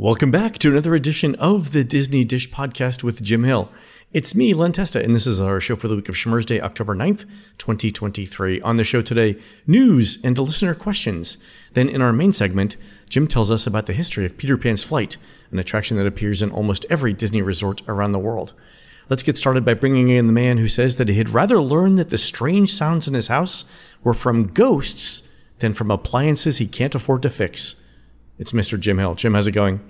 Welcome back to another edition of the Disney Dish Podcast with Jim Hill. It's me, Len Testa, and this is our show for the week of Schmurz Day, October 9th, 2023. On the show today, news and listener questions. Then in our main segment, Jim tells us about the history of Peter Pan's Flight, an attraction that appears in almost every Disney resort around the world. Let's get started by bringing in the man who says that he'd rather learn that the strange sounds in his house were from ghosts than from appliances he can't afford to fix. It's Mr. Jim Hill. Jim, how's it going?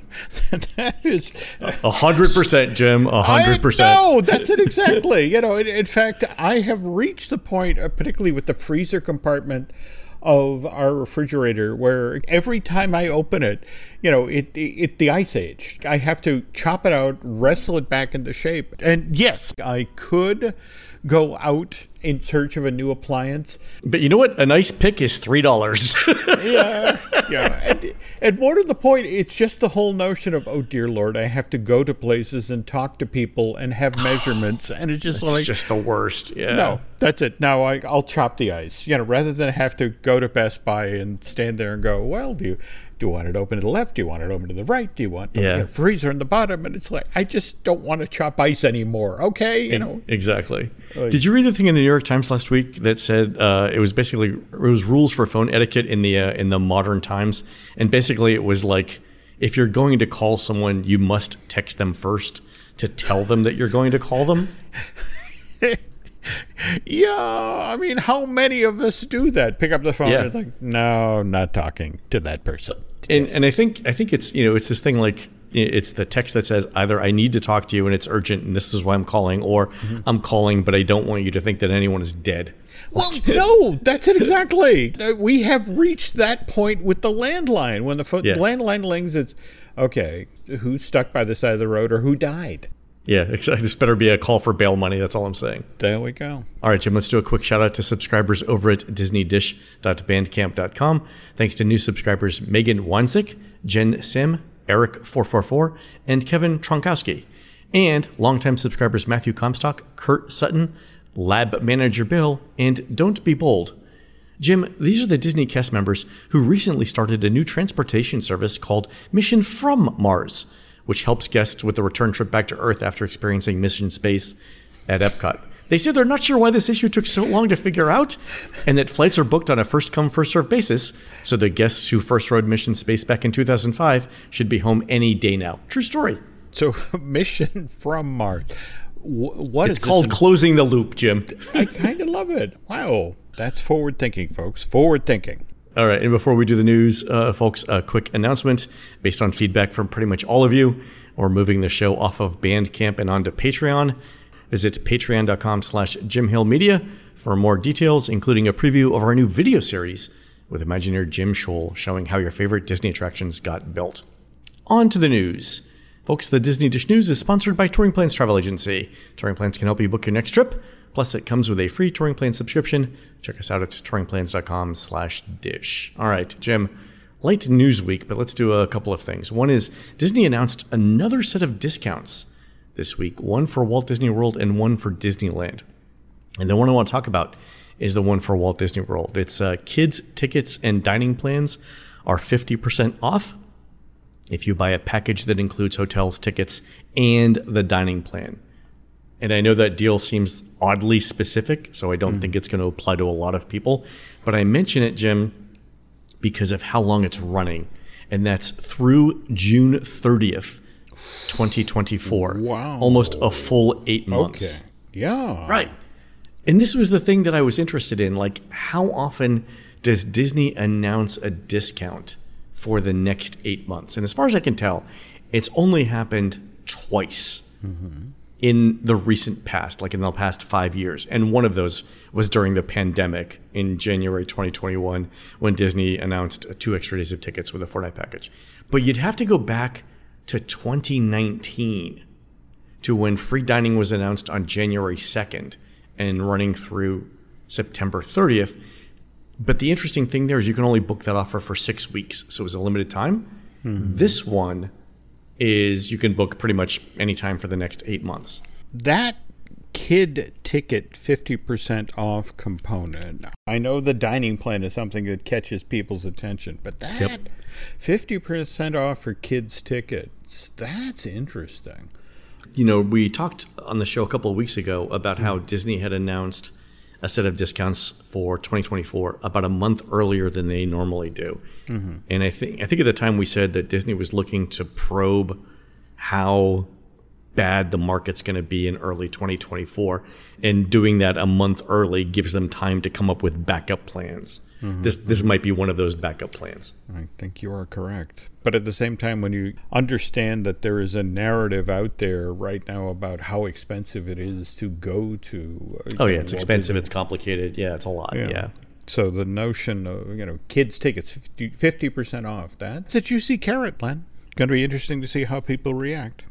that is A hundred percent, Jim. A hundred percent. No, that's it exactly. you know, in, in fact, I have reached the point, uh, particularly with the freezer compartment of our refrigerator, where every time I open it, you know, it, it, it the ice age. I have to chop it out, wrestle it back into shape. And yes, I could go out in search of a new appliance. But you know what? A nice pick is three dollars. yeah, yeah. And, and more to the point, it's just the whole notion of, oh dear lord, I have to go to places and talk to people and have measurements, and it's just it's like just the worst. Yeah. no, that's it. Now I, I'll chop the ice. You know, rather than have to go to Best Buy and stand there and go, well, do you do you want it open to the left? Do you want it open to the right? Do you want Yeah. know, freezer in the bottom? And it's like I just don't want to chop ice anymore. Okay, you know. Exactly. Did you read the thing in the New York Times last week that said uh, it was basically it was rules for phone etiquette in the uh, in the modern times, and basically it was like if you're going to call someone, you must text them first to tell them that you're going to call them. Yeah, I mean, how many of us do that? Pick up the phone Yeah. and like, no, not talking to that person. and and I think I think it's you know it's this thing like it's the text that says either I need to talk to you and it's urgent and this is why I'm calling or I'm calling but I don't want you to think that anyone is dead. Well, no, that's it exactly. Uh, We have reached that point with the landline. When the pho- Yeah. landline rings, it's okay. Who's stuck by the side of the road or who died? Yeah, exactly. This better be a call for bail money. That's all I'm saying. There we go. All right, Jim, let's do a quick shout out to subscribers over at disneydish.bandcamp.com. Thanks to new subscribers Megan Wansick, Jen Sim, Eric444, and Kevin Tronkowski. And longtime subscribers Matthew Comstock, Kurt Sutton, Lab Manager Bill, and Don't Be Bold. Jim, these are the Disney cast members who recently started a new transportation service called Mission from Mars, which helps guests with the return trip back to Earth after experiencing mission space at Epcot. They say they're not sure why this issue took so long to figure out, and that flights are booked on a first come, first served basis, so the guests who first rode Mission Space back in 2005 should be home any day now. True story. So, mission from Mars. Wh- What It's is called? Closing the Loop, Jim. I kind of love it. Wow, that's forward thinking, folks. Forward thinking. All right, and before we do the news, uh, folks, a quick announcement based on feedback from pretty much all of you. We're moving the show off of Bandcamp and onto Patreon. Visit patreon.com slash jimhillmedia for more details, including a preview of our new video series with Imagineer Jim Shull showing how your favorite Disney attractions got built. On to the news. Folks, the Disney Dish News is sponsored by Touring Plans Travel Agency. Touring Plans can help you book your next trip. Plus, it comes with a free Touring Plan subscription. Check us out at touringplans.com slash dish. All right, Jim, late news week, but let's do a couple of things. One is Disney announced another set of discounts this week, one for Walt Disney World and one for Disneyland. And the one I want to talk about is the one for Walt Disney World. It's uh, kids' tickets and dining plans are 50% off if you buy a package that includes hotels, tickets, and the dining plan. And I know that deal seems oddly specific, so I don't think mm. it's going to apply to a lot of people. But I mention it, Jim, because of how long it's running. And that's through June 30th, 2024. Wow. Almost a full eight months. Okay. Yeah. Right. And this was the thing that I was interested in. Like, how often does Disney announce a discount for the next eight months? And as far as I can tell, it's only happened twice mm-hmm. In the recent past, like in the past five years. And one of those was during the pandemic in January 2021 when Disney announced two extra days of tickets with a night package. But you'd have to go back to 2019 to when free dining was announced on January 2nd and running through September 30th. But the interesting thing there is you can only book that offer for six weeks. So it was a limited time. Mm-hmm. This one is you can book pretty much any time for the next eight months. That kid ticket 50% off component. I know the dining plan is something that catches people's attention, but that yep. 50% off for kids tickets, that's interesting. You know, we talked on the show a couple of weeks ago about how hmm. Disney had announced a set of discounts for 2024 about a month earlier than they normally do. Mm-hmm. And I think I think at the time we said that Disney was looking to probe how bad the market's going to be in early 2024 and doing that a month early gives them time to come up with backup plans. Mm-hmm. This this might be one of those backup plans. I think you are correct. But at the same time, when you understand that there is a narrative out there right now about how expensive it is to go to, uh, oh yeah, it's expensive, it's complicated. Yeah, it's a lot. Yeah. yeah. So the notion of you know kids tickets fifty percent off that's a juicy carrot, Len. Going to be interesting to see how people react.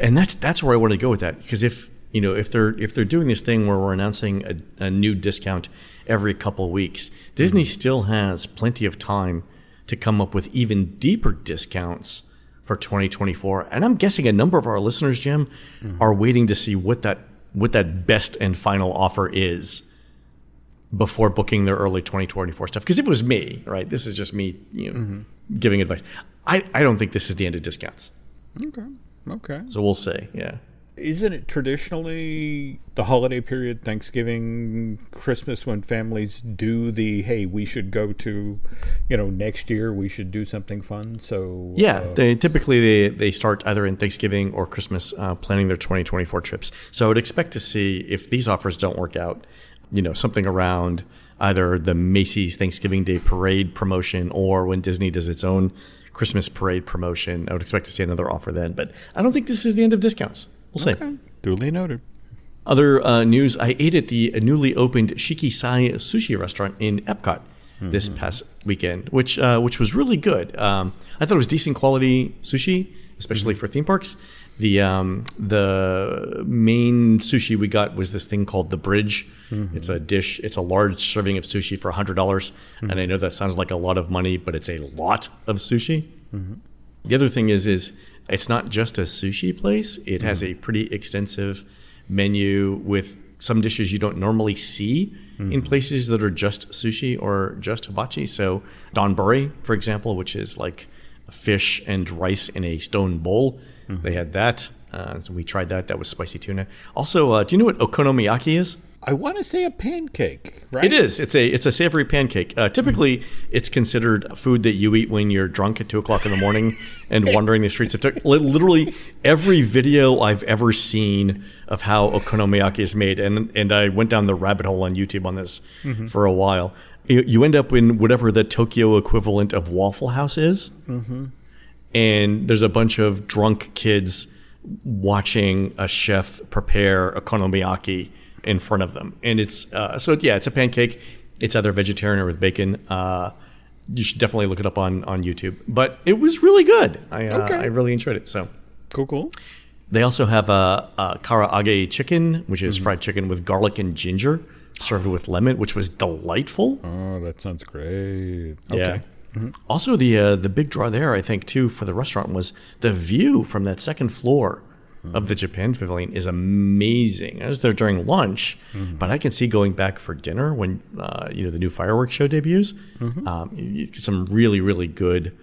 And that's that's where I want to go with that because if you know if they're if they're doing this thing where we're announcing a, a new discount every couple of weeks. Disney mm-hmm. still has plenty of time to come up with even deeper discounts for 2024. And I'm guessing a number of our listeners, Jim, mm-hmm. are waiting to see what that what that best and final offer is before booking their early 2024 stuff. Because if it was me, right, this is just me, you know, mm-hmm. giving advice. I, I don't think this is the end of discounts. Okay. Okay. So we'll see. Yeah isn't it traditionally the holiday period, Thanksgiving, Christmas, when families do the hey, we should go to, you know, next year we should do something fun. So yeah, uh, they typically they they start either in Thanksgiving or Christmas uh, planning their 2024 trips. So I would expect to see if these offers don't work out, you know, something around either the Macy's Thanksgiving Day Parade promotion or when Disney does its own Christmas parade promotion. I would expect to see another offer then, but I don't think this is the end of discounts. We'll okay. see. Duly noted. Other uh, news: I ate at the newly opened Shiki-Sai sushi restaurant in Epcot mm-hmm. this past weekend, which uh, which was really good. Um, I thought it was decent quality sushi, especially mm-hmm. for theme parks. The um, the main sushi we got was this thing called the Bridge. Mm-hmm. It's a dish. It's a large serving of sushi for hundred dollars, and I know that sounds like a lot of money, but it's a lot of sushi. Mm-hmm. The other thing is is it's not just a sushi place. It has a pretty extensive menu with some dishes you don't normally see mm. in places that are just sushi or just hibachi. So donburi, for example, which is like fish and rice in a stone bowl. Mm-hmm. They had that. Uh, so we tried that. That was spicy tuna. Also, uh, do you know what okonomiyaki is? I want to say a pancake, right? It is. It's a it's a savory pancake. Uh, typically, it's considered food that you eat when you're drunk at two o'clock in the morning and wandering the streets of Tokyo. Literally, every video I've ever seen of how okonomiyaki is made, and and I went down the rabbit hole on YouTube on this mm-hmm. for a while. You, you, end up in whatever the Tokyo equivalent of Waffle House is, mm-hmm. and there's a bunch of drunk kids watching a chef prepare okonomiyaki in front of them. And it's uh, so yeah, it's a pancake. It's either vegetarian or with bacon. Uh, you should definitely look it up on on YouTube. But it was really good. I uh, okay. I really enjoyed it. So cool, cool. They also have a, a karaage chicken, which is mm-hmm. fried chicken with garlic and ginger, served with lemon, which was delightful. Oh, that sounds great. Okay. Mm-hmm. Also, the uh, the big draw there, I think, too, for the restaurant was the view from that second floor mm-hmm. of the Japan Pavilion is amazing. I was there during lunch, mm-hmm. but I can see going back for dinner when uh, you know the new fireworks show debuts. Mm-hmm. Um, you get some really really good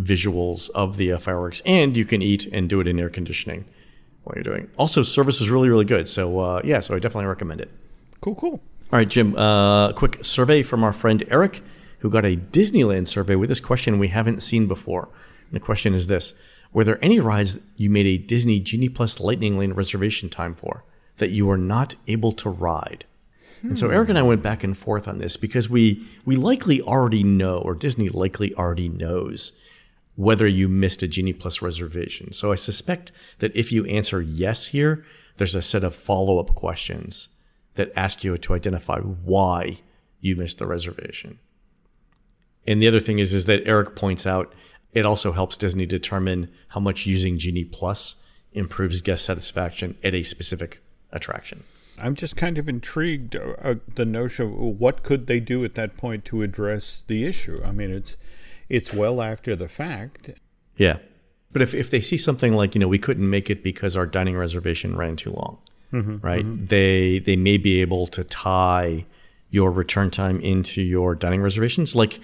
visuals of the uh, fireworks, and you can eat and do it in air conditioning while you're doing. Also, service was really really good. So uh, yeah, so I definitely recommend it. Cool, cool. All right, Jim. Uh, quick survey from our friend Eric, who got a Disneyland survey with this question we haven't seen before. And the question is this were there any rides you made a Disney Genie Plus Lightning Lane reservation time for that you were not able to ride? Hmm. And so Eric and I went back and forth on this because we we likely already know, or Disney likely already knows, whether you missed a Genie Plus reservation. So I suspect that if you answer yes here, there's a set of follow up questions that ask you to identify why you missed the reservation. And the other thing is, is that Eric points out It also helps Disney determine how much using Genie Plus improves guest satisfaction at a specific attraction. I'm just kind of intrigued uh, uh, the notion of what could they do at that point to address the issue. I mean, it's it's well after the fact. Yeah, but if if they see something like you know we couldn't make it because our dining reservation ran too long, mm-hmm, right? Mm-hmm. They they may be able to tie your return time into your dining reservations. Like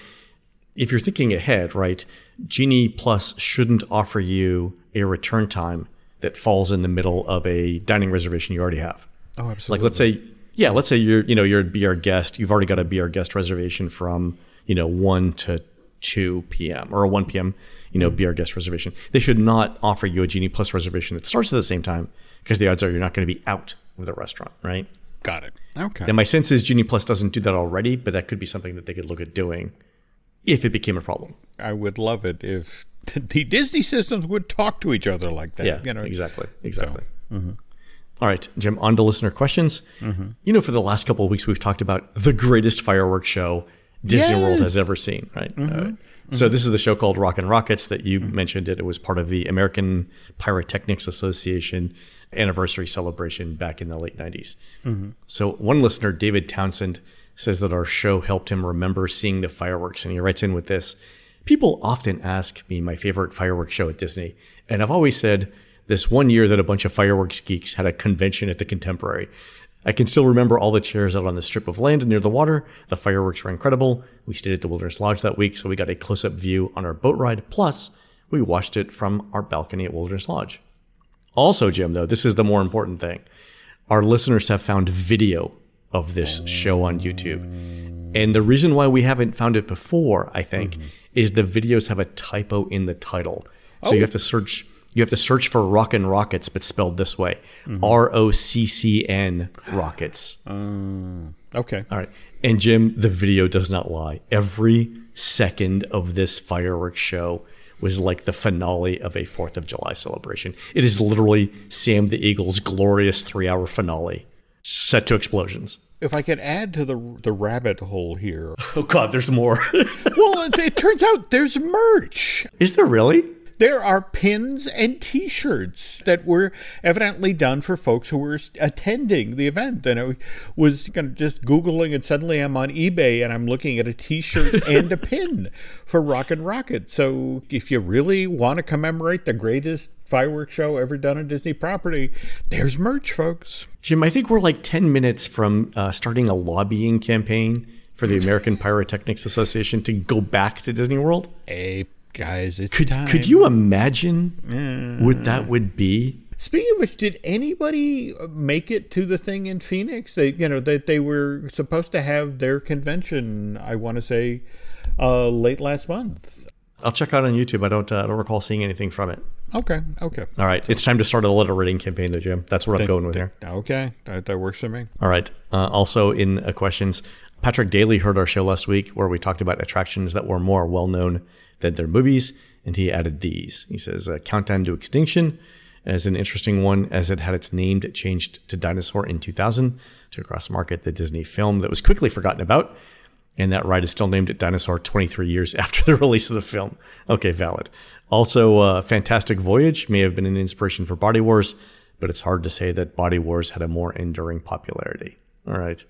if you're thinking ahead, right? Genie Plus shouldn't offer you a return time that falls in the middle of a dining reservation you already have. Oh, absolutely. Like let's say, yeah, let's say you're you know you're a be our guest. You've already got a be our guest reservation from you know one to two p.m. or a one p.m. You know, mm. be our guest reservation. They should not offer you a Genie Plus reservation that starts at the same time because the odds are you're not going to be out of the restaurant, right? Got it. Okay. And my sense is Genie Plus doesn't do that already, but that could be something that they could look at doing if it became a problem. I would love it if the Disney systems would talk to each other like that. Yeah, you know, exactly, exactly. So, mm-hmm. All right, Jim, on to listener questions. Mm-hmm. You know, for the last couple of weeks, we've talked about the greatest fireworks show Disney yes. World has ever seen, right? Mm-hmm. Uh, mm-hmm. so this is the show called Rockin' Rockets that you mm-hmm. mentioned. It. it was part of the American Pyrotechnics Association anniversary celebration back in the late 90s. Mm-hmm. So one listener, David Townsend, says that our show helped him remember seeing the fireworks, and he writes in with this. People often ask me my favorite fireworks show at Disney, and I've always said this one year that a bunch of fireworks geeks had a convention at the Contemporary. I can still remember all the chairs out on the strip of land near the water. The fireworks were incredible. We stayed at the Wilderness Lodge that week, so we got a close up view on our boat ride. Plus, we watched it from our balcony at Wilderness Lodge. Also, Jim, though, this is the more important thing. Our listeners have found video of this show on YouTube. And the reason why we haven't found it before, I think, mm-hmm is the videos have a typo in the title. So oh. you have to search you have to search for Rockin' Rockets, but spelled this way: mm-hmm. R O C C N Rockets. Um, okay. All right. And Jim, the video does not lie. Every second of this fireworks show was like the finale of a Fourth of July celebration. It is literally Sam the Eagle's glorious three-hour finale, set to explosions if I could add to the the rabbit hole here. Oh God, there's more. well, it, it, turns out there's merch. Is there really? There are pins and T-shirts that were evidently done for folks who were attending the event. And I was kind of just googling, and suddenly I'm on eBay and I'm looking at a T-shirt and a pin for Rockin' Rocket. So if you really want to commemorate the greatest fireworks show ever done on Disney property. There's merch, folks. Jim, I think we're like 10 minutes from uh, starting a lobbying campaign for the American Pyrotechnics Association to go back to Disney World. Hey, guys, it's could, time. Could you imagine uh, what that would be? Speaking of which, did anybody make it to the thing in Phoenix? They, you know, that they, they were supposed to have their convention. I want to say uh, late last month. I'll check out on YouTube. I don't, uh, I don't recall seeing anything from it. Okay. Okay. All right. It's time to start a letter writing campaign, though, Jim. That's what I'm going with here. Okay. That, that works for me. All right. Uh, also, in uh, questions, Patrick Daly heard our show last week where we talked about attractions that were more well known than their movies, and he added these. He says, uh, Countdown to Extinction is an interesting one, as it had its name changed to Dinosaur in 2000 to cross market the Disney film that was quickly forgotten about. And that ride is still named at Dinosaur 23 years after the release of the film. Okay, valid. Also, uh, Fantastic Voyage may have been an inspiration for Body Wars, but it's hard to say that Body Wars had a more enduring popularity. All right.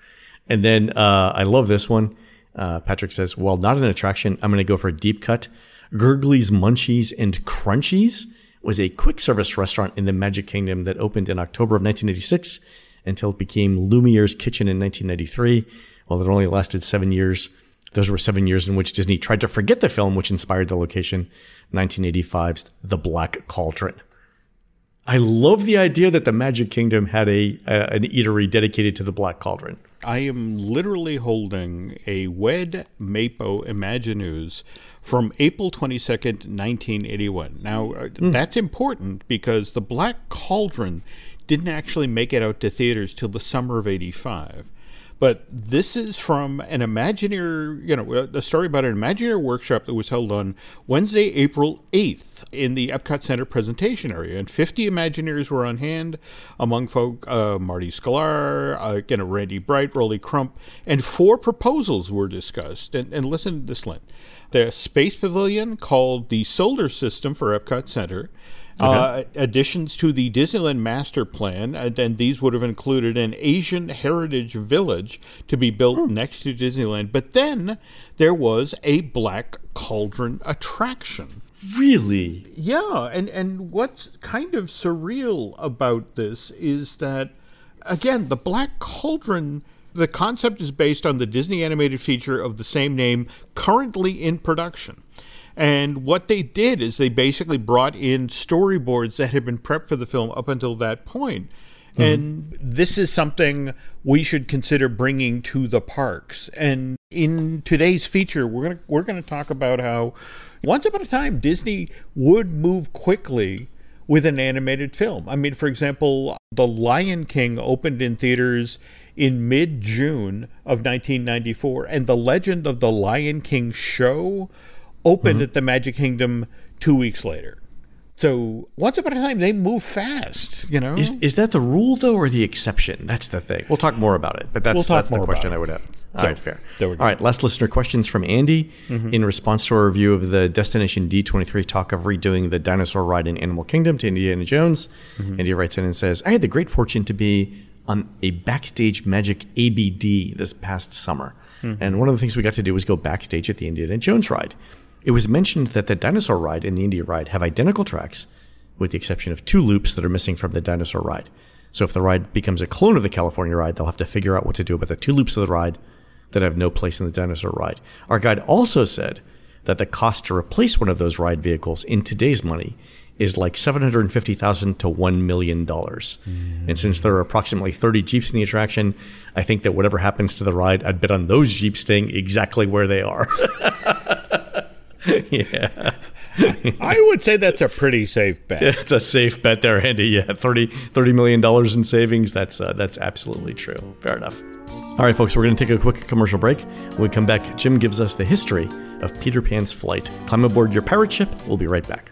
And then uh, I love this one. Uh, Patrick says, Well, not an attraction. I'm going to go for a deep cut. Gurgi's Munchies and Crunchies was a quick service restaurant in the Magic Kingdom that opened in October of 1986 until it became Lumiere's Kitchen in 1993. While it only lasted seven years, those were seven years in which Disney tried to forget the film which inspired the location 1985's The Black Cauldron. I love the idea that the Magic Kingdom had a, a, an eatery dedicated to the Black Cauldron. I am literally holding a Wed Mapo Imaginews from April 22nd, 1981. Now, mm. that's important because the Black Cauldron didn't actually make it out to theaters till the summer of 85. But this is from an Imagineer, you know, a story about an Imagineer workshop that was held on Wednesday, April 8th in the Epcot Center presentation area. And 50 Imagineers were on hand, among folk uh, Marty Sklar, uh, know, Randy Bright, Rolly Crump, and four proposals were discussed. And, and listen to this, Len. The Space Pavilion called the Solar System for Epcot Center uh, additions to the Disneyland Master Plan, and, and, these would have included an Asian Heritage Village to be built hmm. next to Disneyland. But then there was a Black Cauldron attraction. Really? Yeah, and and what's kind of surreal about this is that again, the Black Cauldron the concept is based on the Disney animated feature of the same name currently in production. And what they did is they basically brought in storyboards that had been prepped for the film up until that point. Mm-hmm. And this is something we should consider bringing to the parks. And in today's feature, we're gonna we're gonna talk about how once upon a time Disney would move quickly with an animated film. I mean, for example, The Lion King opened in theaters in mid June of 1994, and The Legend of the Lion King show opened mm-hmm. at the Magic Kingdom two weeks later. So once upon a time, they move fast. You know, is is that the rule though, or the exception? That's the thing. We'll talk more about it, but that's we'll that's the question I would have. All so, right, fair. All right, last listener questions from Andy mm-hmm. in response to our review of the Destination D23 talk of redoing the dinosaur ride in Animal Kingdom to Indiana Jones. Mm-hmm. Andy writes in and says, "I had the great fortune to be on a backstage Magic ABD this past summer, mm-hmm. and one of the things we got to do was go backstage at the Indiana Jones ride." It was mentioned that the dinosaur ride and the Indy ride have identical tracks, with the exception of two loops that are missing from the dinosaur ride. So if the ride becomes a clone of the California ride, they'll have to figure out what to do about the two loops of the ride that have no place in the dinosaur ride. Our guide also said that the cost to replace one of those ride vehicles in today's money is like 750,000 to $1 million. Mm. And since there are approximately 30 Jeeps in the attraction, I think that whatever happens to the ride, I'd bet on those Jeeps staying exactly where they are. yeah. I would say that's a pretty safe bet. It's a safe bet there, Andy. Yeah, 30, $30 million in savings. That's, uh, that's absolutely true. Fair enough. All right, folks, we're going to take a quick commercial break. When we come back, Jim gives us the history of Peter Pan's flight. Climb aboard your pirate ship. We'll be right back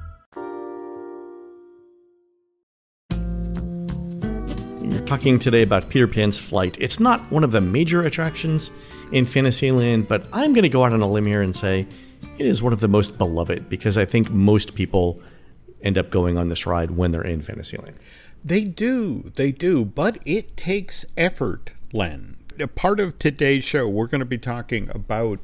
Talking today about Peter Pan's flight. It's not one of the major attractions in Fantasyland, but I'm going to go out on a limb here and say it is one of the most beloved because I think most people end up going on this ride when they're in Fantasyland. They do, they do, but it takes effort, Len. A part of today's show, we're going to be talking about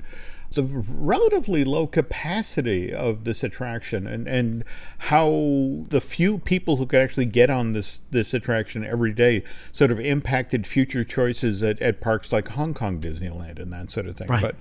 the relatively low capacity of this attraction and, and how the few people who could actually get on this, this attraction every day sort of impacted future choices at, at parks like Hong Kong Disneyland and that sort of thing. Right. But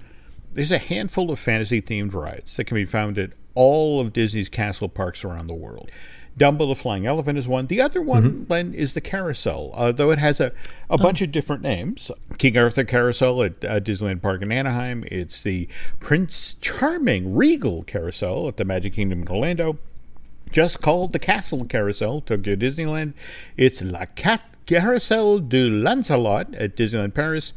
there's a handful of fantasy themed rides that can be found at all of Disney's castle parks around the world. Dumbo the Flying Elephant is one. The other one, mm-hmm. is the Carousel, uh, though it has a, a oh. bunch of different names. King Arthur Carousel at uh, Disneyland Park in Anaheim. It's the Prince Charming Regal Carousel at the Magic Kingdom in Orlando. Just called the Castle Carousel, Tokyo Disneyland. It's La Cat Carousel du Lancelot at Disneyland Paris.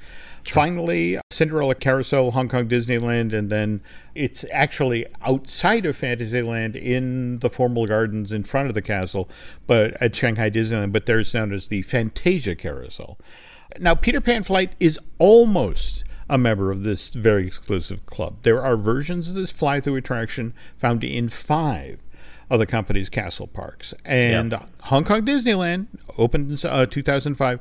Finally, Cinderella Carousel, Hong Kong Disneyland, and then it's actually outside of Fantasyland in the formal gardens in front of the castle, but at Shanghai Disneyland, but there's known as the Fantasia Carousel. Now, Peter Pan Flight is almost a member of this very exclusive club. There are versions of this fly through attraction found in five of the company's castle parks. And Hong Kong Disneyland, opened in uh, 2005,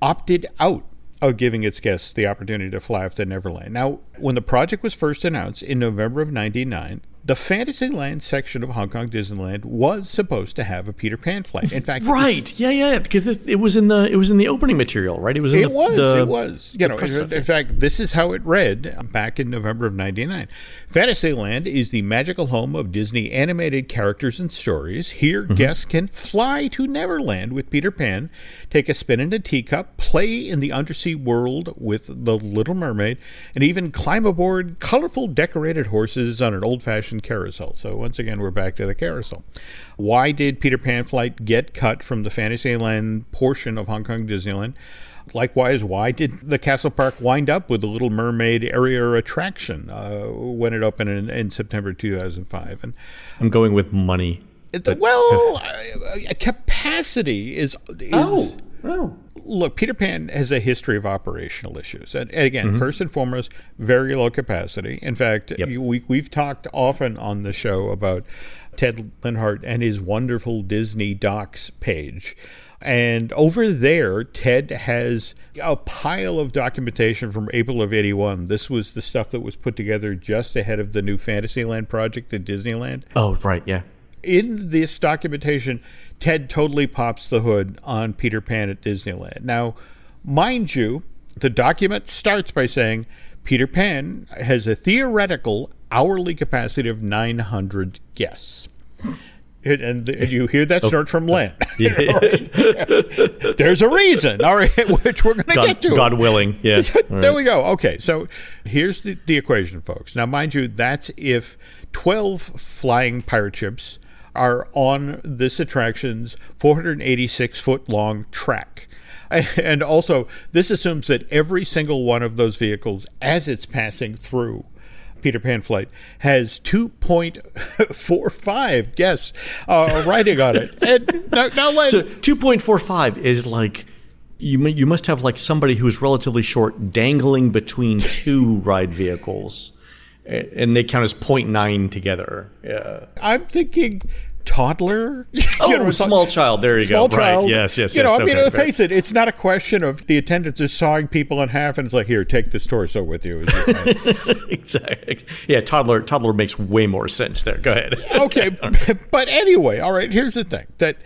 opted out of giving its guests the opportunity to fly off to Neverland. Now, when the project was first announced in November of 99, the Fantasyland section of Hong Kong Disneyland was supposed to have a Peter Pan flight. In fact, right, yeah, yeah, because this, it was in the it was in the opening material, right? It was. In it the, was. the- it was. You know, in, in fact, this is how it read back in November of '99. Fantasyland is the magical home of Disney animated characters and stories. Here, Mm-hmm. guests can fly to Neverland with Peter Pan, take a spin in a teacup, play in the undersea world with the Little Mermaid, and even climb aboard colorful decorated horses on an old-fashioned carousel. So once again, we're back to the carousel. Why did Peter Pan flight get cut from the Fantasyland portion of Hong Kong Disneyland? Likewise, why did the Castle Park wind up with the Little Mermaid area attraction uh, when it opened in, in September 2005? And I'm going with money. it- well, uh, capacity is, is oh, look, Peter Pan has a history of operational issues. And, and Mm-hmm. again, first and foremost, very low capacity. In fact, Yep. we, we've talked often on the show about Ted Linhart and his wonderful Disney Docs page. And over there, Ted has a pile of documentation from April of 81. This was the stuff that was put together just ahead of the new Fantasyland project at Disneyland oh, right, yeah. in this documentation, Ted totally pops the hood on Peter Pan at Disneyland. Now, mind you, the document starts by saying Peter Pan has a theoretical hourly capacity of 900 guests. It- and you hear that oh. snort from Len. There's a reason, all right, which we're going to get to. God willing, yeah. There right. we go. Okay, so here's the, the equation, folks. Now, mind you, that's if 12 flying pirate ships are on this attraction's 486 foot long track. And also, this assumes that every single one of those vehicles, as it's passing through Peter Pan flight, has 2.45 guests uh, riding on it. And now, now let, So 2.45 is like you you must have like somebody who's relatively short dangling between two ride vehicles, and they count as 0.9 together. Yeah. I'm thinking toddler. You Oh, know, it's like- small child. There you small go. child. Right. Yes. Yes. You yes. know, I mean, uh, face it, it's not a question of the attendants are sawing people in half and it's like, here, take this torso with you. Exactly. Yeah. Toddler. Toddler makes way more sense there. Go ahead. okay, but anyway, all right. Here's the thing that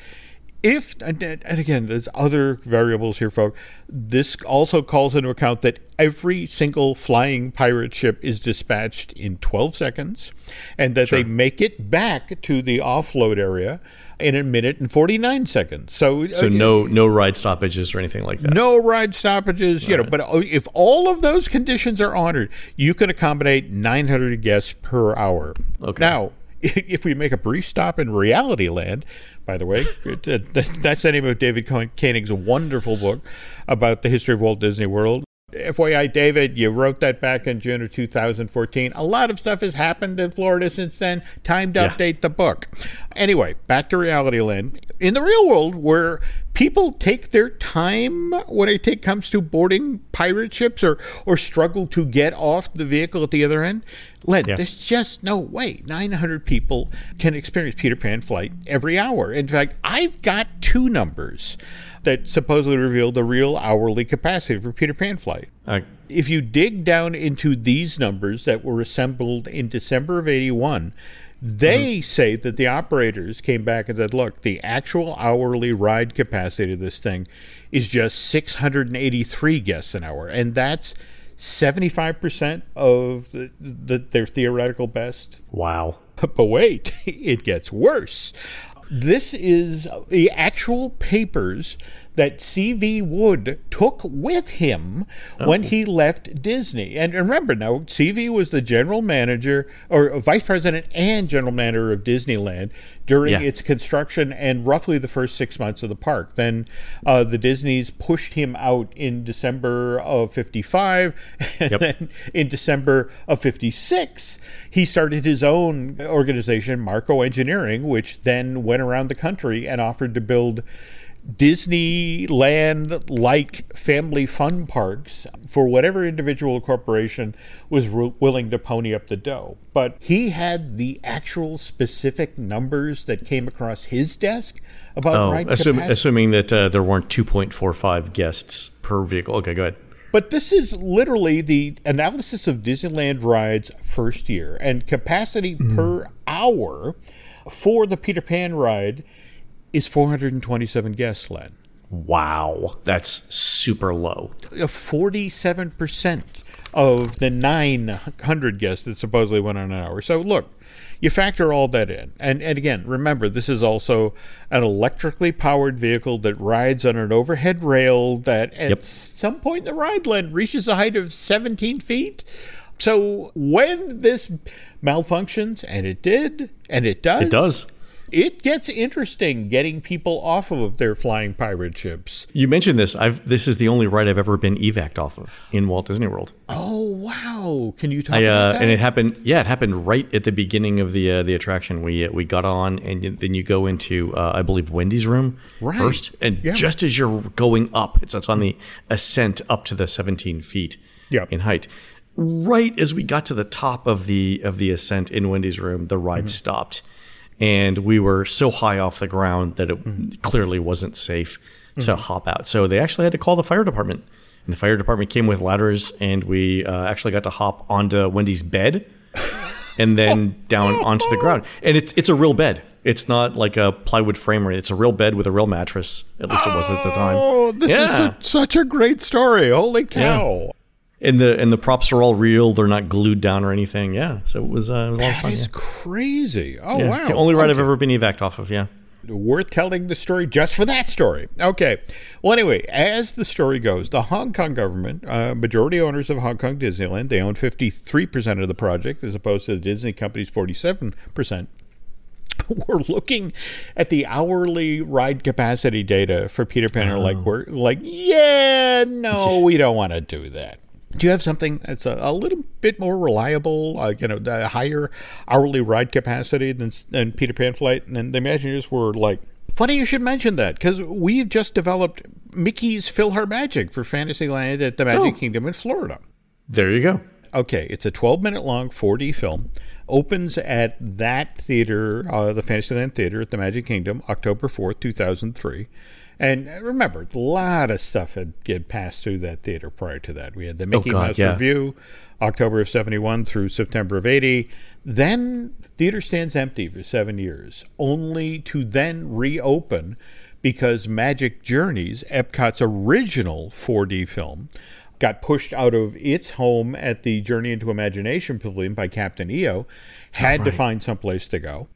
if and, again, there's other variables here, folks. This also calls into account that every single flying pirate ship is dispatched in 12 seconds, and that they make it back to the offload area in a minute and 49 seconds. So, So uh, no no ride stoppages or anything like that. no ride stoppages, you know. But uh, if all of those conditions are honored, you can accommodate 900 guests per hour. Okay. Now, if we make a brief stop in Reality Land, by the way, it- uh, that's the name of David Koen- Koenig's wonderful book about the history of Walt Disney World. FYI, David, you wrote that back in June of 2014. A lot of stuff has happened in Florida since then. Time to Yeah. update the book. Anyway, back to Reality Land. In the real world, where people take their time when it take, comes to boarding pirate ships or, or struggle to get off the vehicle at the other end, Len, Yeah. there's just no way 900 people can experience Peter Pan flight every hour. In fact, I've got two numbers that supposedly reveal the real hourly capacity for Peter Pan flight. Uh, If you dig down into these numbers that were assembled in December of 81, they mm-hmm. say that the operators came back and said, look, the actual hourly ride capacity of this thing is just 683 guests an hour. And that's 75% of the, the, their theoretical best. wow. But wait, it gets worse. This is the actual papers that C.V. Wood took with him when he left Disney. And remember now, C.V. was the general manager or vice president and general manager of Disneyland during Yeah. its construction and roughly the first six months of the park. Then uh, the Disneys pushed him out in December of 55. And Yep. then in December of 56, he started his own organization, Marco Engineering, which then went around the country and offered to build Disneyland like family fun parks for whatever individual corporation was ru- willing to pony up the dough. But he had the actual specific numbers that came across his desk about Oh, ride assume, capacity. assuming that uh, there weren't 2.45 guests per vehicle. Okay, go ahead. But this is literally the analysis of Disneyland rides first year and capacity per hour for the Peter Pan ride is 427 guests, Len. Wow, that's super low. Uh, 47% of the 900 guests that supposedly went on an hour. So look, you factor all that in. And, and again, remember, this is also an electrically powered vehicle that rides on an overhead rail that at Yep. some point in the ride length reaches a height of 17 feet. So when this malfunctions, and it did, and it does, It does. It gets interesting getting people off of their flying pirate ships. You mentioned this. I've this is the only ride I've ever been evac'd off of in Walt Disney World. Oh wow! Can you talk I, about uh, that? and it happened. Yeah, it happened right at the beginning of the uh, the attraction. We uh, we got on, and then you go into uh, I believe Wendy's room Right. first, and Yeah. just as you're going up, it's, it's on the ascent up to the 17 feet Yeah. in height. Right as we got to the top of the of the ascent in Wendy's room, the ride Mm-hmm. stopped, and we were so high off the ground that it Mm-hmm. clearly wasn't safe to hop out. So they actually had to call the fire department. And the fire department came with ladders, and we uh, actually got to hop onto Wendy's bed and then down onto the ground. And it's it's a real bed. It's not like a plywood frame or it's a real bed with a real mattress. At least it was at the time. Oh, this is a, such a great story! Holy cow! And the and the props are all real. They're not glued down or anything. Yeah. So it was, uh, it was a lot of fun. is yeah. crazy. Oh Yeah, wow! It's the only ride I've ever been evac'd off of. Yeah. worth telling the story just for that story. Okay. Well, anyway, as the story goes, the Hong Kong government, uh, majority owners of Hong Kong Disneyland, they own 53% of the project as opposed to the Disney company's 47%. We're looking at the hourly ride capacity data for Peter Pan. and Like we're like, yeah, no, we don't want to do that. Do you have something that's a, a little bit more reliable, uh, you know, the higher hourly ride capacity than, than Peter Pan Flight? And the Imagineers were like, funny you should mention that because we've just developed Mickey's PhilharMagic for Fantasyland at the Magic Kingdom in Florida. There you go. Okay, it's a 12 minute long 4D film. Opens at that theater, uh, the Fantasyland Theater at the Magic Kingdom, October 4th, 2003. And remember, a lot of stuff had get passed through that theater prior to that. We had the oh, Mickey Oh, God, Mouse yeah. Revue, October of 71 through September of 80. Then theater stands empty for seven years, only to then reopen because Magic Journeys, Epcot's original 4D film, got pushed out of its home at the Journey into Imagination Pavilion by Captain EO, oh, had to find someplace to go.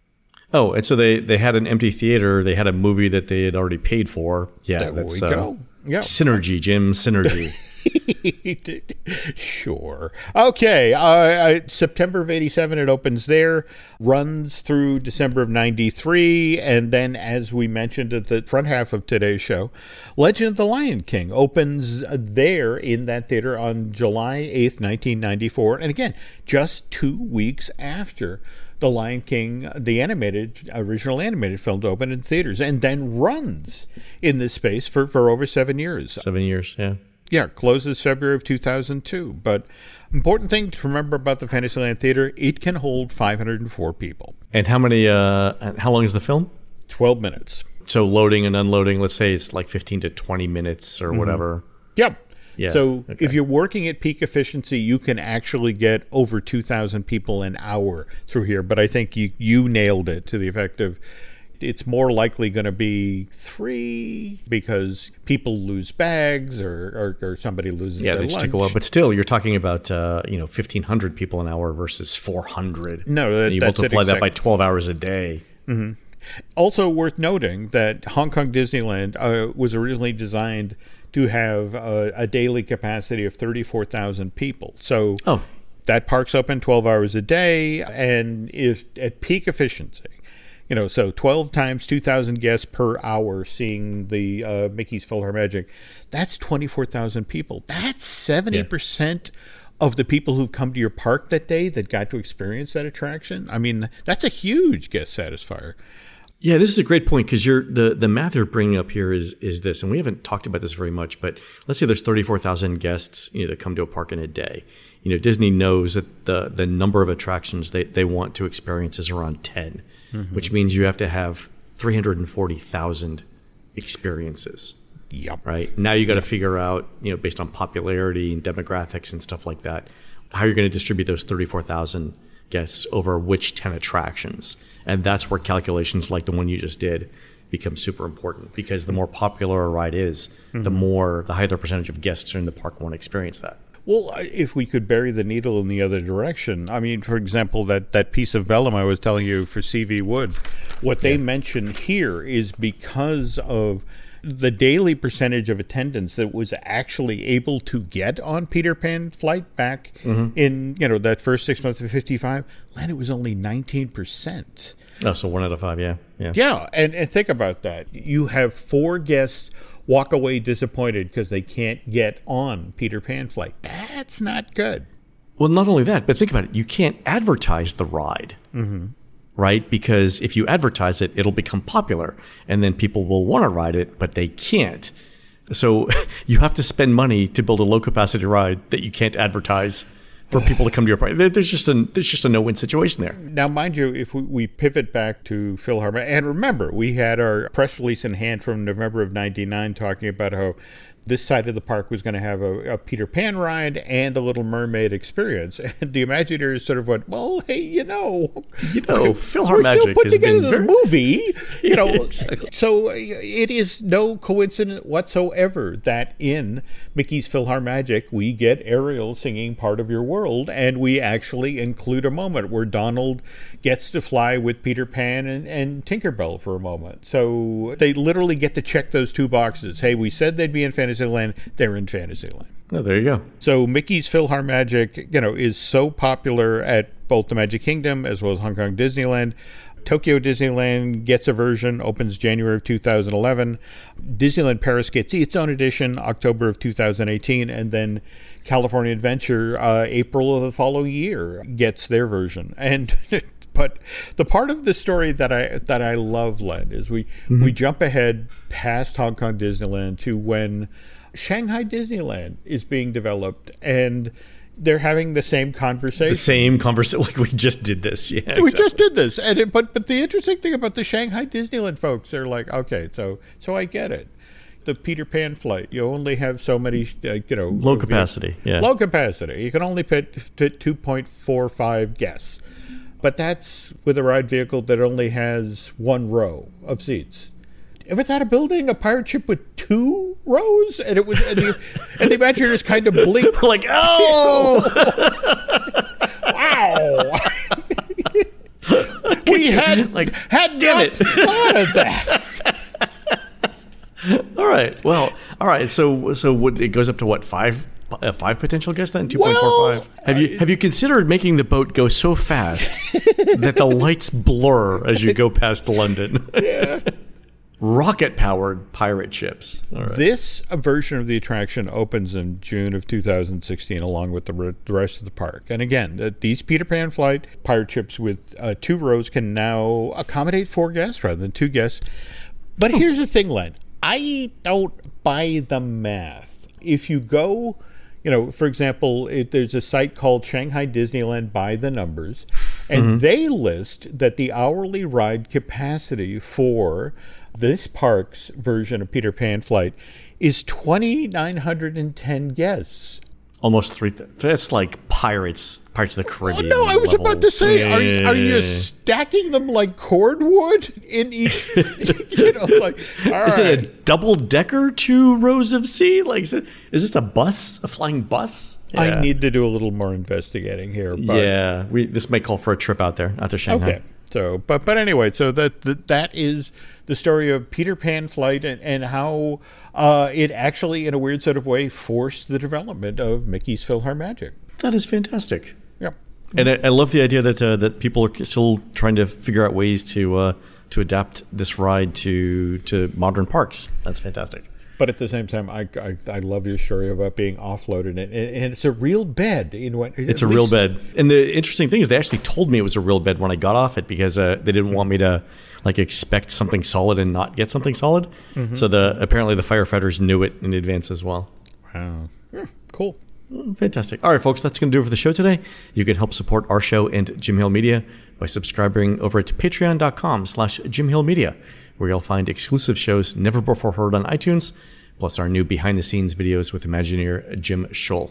Oh, and so they they had an empty theater. They had a movie that they had already paid for. Yeah, There that's we uh, go. Yeah. synergy, Jim. Synergy. sure. Okay. Uh, uh, September of 87, it opens there, runs through December of 93. And then, as we mentioned at the front half of today's show, Legend of the Lion King opens there in that theater on July 8th, 1994. And again, just two weeks after. The Lion King, the animated, original animated film, to open in theaters and then runs in this space for, for over seven years. Seven years. Yeah. Yeah, closes February of 2002. But important thing to remember about the Fantasyland Theater, it can hold 504 people. And how many? Uh, how long is the film? 12 minutes. So loading and unloading. Let's say it's like fifteen to twenty minutes or whatever. Yep. Yeah, So okay. if you're working at peak efficiency, you can actually get over 2,000 people an hour through here. But I think you, you nailed it to the effect of it's more likely going to be three because people lose bags or, or, or somebody loses Yeah, their they just take a lunch. while. But still, you're talking about uh, you know fifteen hundred people an hour versus four hundred. No, that- and you multiply that by twelve hours a day. Also worth noting that Hong Kong Disneyland uh, was originally designed to have uh, a daily capacity of 34,000 people. So Oh. that park's open 12 hours a day and is at peak efficiency. You know, so 12 times 2,000 guests per hour seeing the uh, Mickey's Philharmagic. That's 24,000 people. That's 70% of the people who've come to your park that day that got to experience that attraction. I mean, that's a huge guest satisfier. Yeah, this is a great point because you're the the math you're bringing up here is is this, and we haven't talked about this very much. But let's say there's 34,000 guests you know, that come to a park in a day. You know, Disney knows that the the number of attractions they, they want to experience is around 10, mm-hmm. which means you have to have 340,000 experiences. Yep. Right now, you got to figure out, you know, based on popularity and demographics and stuff like that, how you're going to distribute those 34,000 guests over which 10 attractions. And that's where calculations like the one you just did become super important because the more popular a ride is, the mm-hmm. more, the higher the percentage of guests in the park want to experience that. Well, if we could bury the needle in the other direction, I mean, for example, that, that piece of vellum I was telling you for CV Wood, what they mention here is because of the daily percentage of attendance that was actually able to get on Peter Pan flight back in, you know, that first six months of 55, Len, it was only 19%. Oh, so one out of five, yeah. Yeah. Yeah, and, and think about that. You have four guests walk away disappointed because they can't get on Peter Pan flight. That's not good. Well, not only that, but think about it. You can't advertise the ride, mm-hmm. Right? Because if you advertise it, it'll become popular, and then people will want to ride it, but they can't. So you have to spend money to build a low capacity ride that you can't advertise for people to come to your. There- There's just a there's just a no win situation there. Now, mind you, if we, we pivot back to PhilharMagic, and remember, we had our press release in hand from November of 99 talking about how this side of the park was going to have a, a Peter Pan ride and a Little Mermaid experience. And the Imagineers sort of went, well, hey, you know, You know, Phil we're still Magic been together the very, movie, you know. exactly. So uh, it is no coincidence whatsoever that in Mickey's PhilharMagic we get Ariel singing "Part of Your World," and we actually include a moment where Donald gets to fly with Peter Pan and, and Tinkerbell for a moment. So they literally get to check those two boxes. Hey, we said they'd be in Fantasyland; they're in Fantasyland. Oh, there you go. So Mickey's PhilharMagic, you know, is so popular at both the Magic Kingdom as well as Hong Kong Disneyland. Tokyo Disneyland gets a version, opens January of 2011. Disneyland Paris gets its own edition, October of 2018, and then California Adventure, uh, April of the following year, gets their version. And but the part of the story that I that I love, Len, is we we jump ahead past Hong Kong Disneyland to when Shanghai Disneyland is being developed and they're having the same conversation. The same conversation. Like we just did this. Yeah. We exactly. just did this, and it, but but the interesting thing about the Shanghai Disneyland folks, they're like, okay, so so I get it. The Peter Pan flight, you only have so many, uh, you know, low capacity. Yeah. low capacity. You can only fit, fit 2.45 guests. But that's with a ride vehicle that only has one row of seats. If it's at a building, a pirate ship with two rows, and it was, and the, and the kind of blinked. like oh. Wow! we had Like, had damn not it. thought of that. All right. Well, all right. So so what, it goes up to what five uh, five potential guests then two point four Well. Have you have you considered making the boat go so fast that the lights blur as you go past London? Yeah. Rocket powered pirate ships. All right. This version of the attraction opens in June of 2016, along with the, re- the rest of the park. And again, th- these Peter Pan flight pirate ships with uh, two rows can now accommodate four guests rather than two guests. But here's the thing, Len. I don't buy the math. If you go, you know, for example, it, there's a site called Shanghai Disneyland by the numbers, and mm-hmm. they list that the hourly ride capacity for this park's version of Peter Pan flight is 2,910 guests. Almost three. Th- that's like pirates. Pirates of the Oh, Caribbean. no, I was level. about to say, are, you- are you stacking them like cordwood in each? you know, like, Is right. it a double decker, two rows of sea? Like, is, it, is this a bus, a flying bus? I need to do a little more investigating here. But, Yeah, we this may call for a trip out there, out to Shanghai. Okay. So, but but anyway, so that that, that is the story of Peter Pan flight and, and how uh, it actually, in a weird sort of way, forced the development of Mickey's PhilharMagic. That is fantastic. Yeah, And I, I love the idea that uh, that people are still trying to figure out ways to uh, to adapt this ride to to modern parks. That's fantastic. But at the same time, I, I, I love your story about being offloaded, and, and it's a real bed. In what It's a real bed. And the interesting thing is, they actually told me it was a real bed when I got off it because uh, they didn't want me to like expect something solid and not get something solid. Mm-hmm. So the apparently the firefighters knew it in advance as well. Wow. Yeah, cool. Fantastic. All right, folks, that's going to do it for the show today. You can help support our show and Jim Hill Media by subscribing over at patreon.com slash Jim Hill Media, where you'll find exclusive shows never before heard on iTunes, plus our new behind the scenes videos with Imagineer Jim Shull.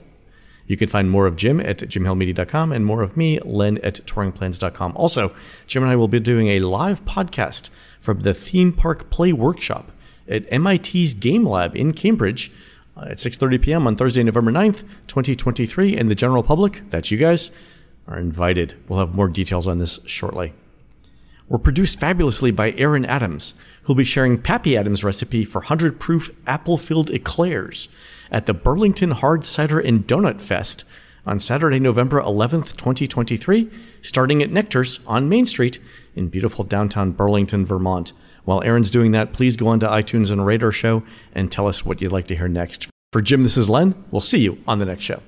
You can find more of Jim at jimhillmedia.com and more of me, Len, at touringplans.com. Also, Jim and I will be doing a live podcast from the Theme Park Play Workshop at MIT's Game Lab in Cambridge uh, at 6.30 p.m. on Thursday, November 9th, 2023. And the general public, that's you guys, are invited. We'll have more details on this shortly. We're produced fabulously by Aaron Adams, who'll be sharing Pappy Adams' recipe for 100 proof apple filled eclairs at the Burlington Hard Cider and Donut Fest on Saturday, November 11th, 2023, starting at Nectar's on Main Street in beautiful downtown Burlington, Vermont. While Aaron's doing that, please go onto iTunes and rate our show and tell us what you'd like to hear next. For Jim, this is Len. We'll see you on the next show.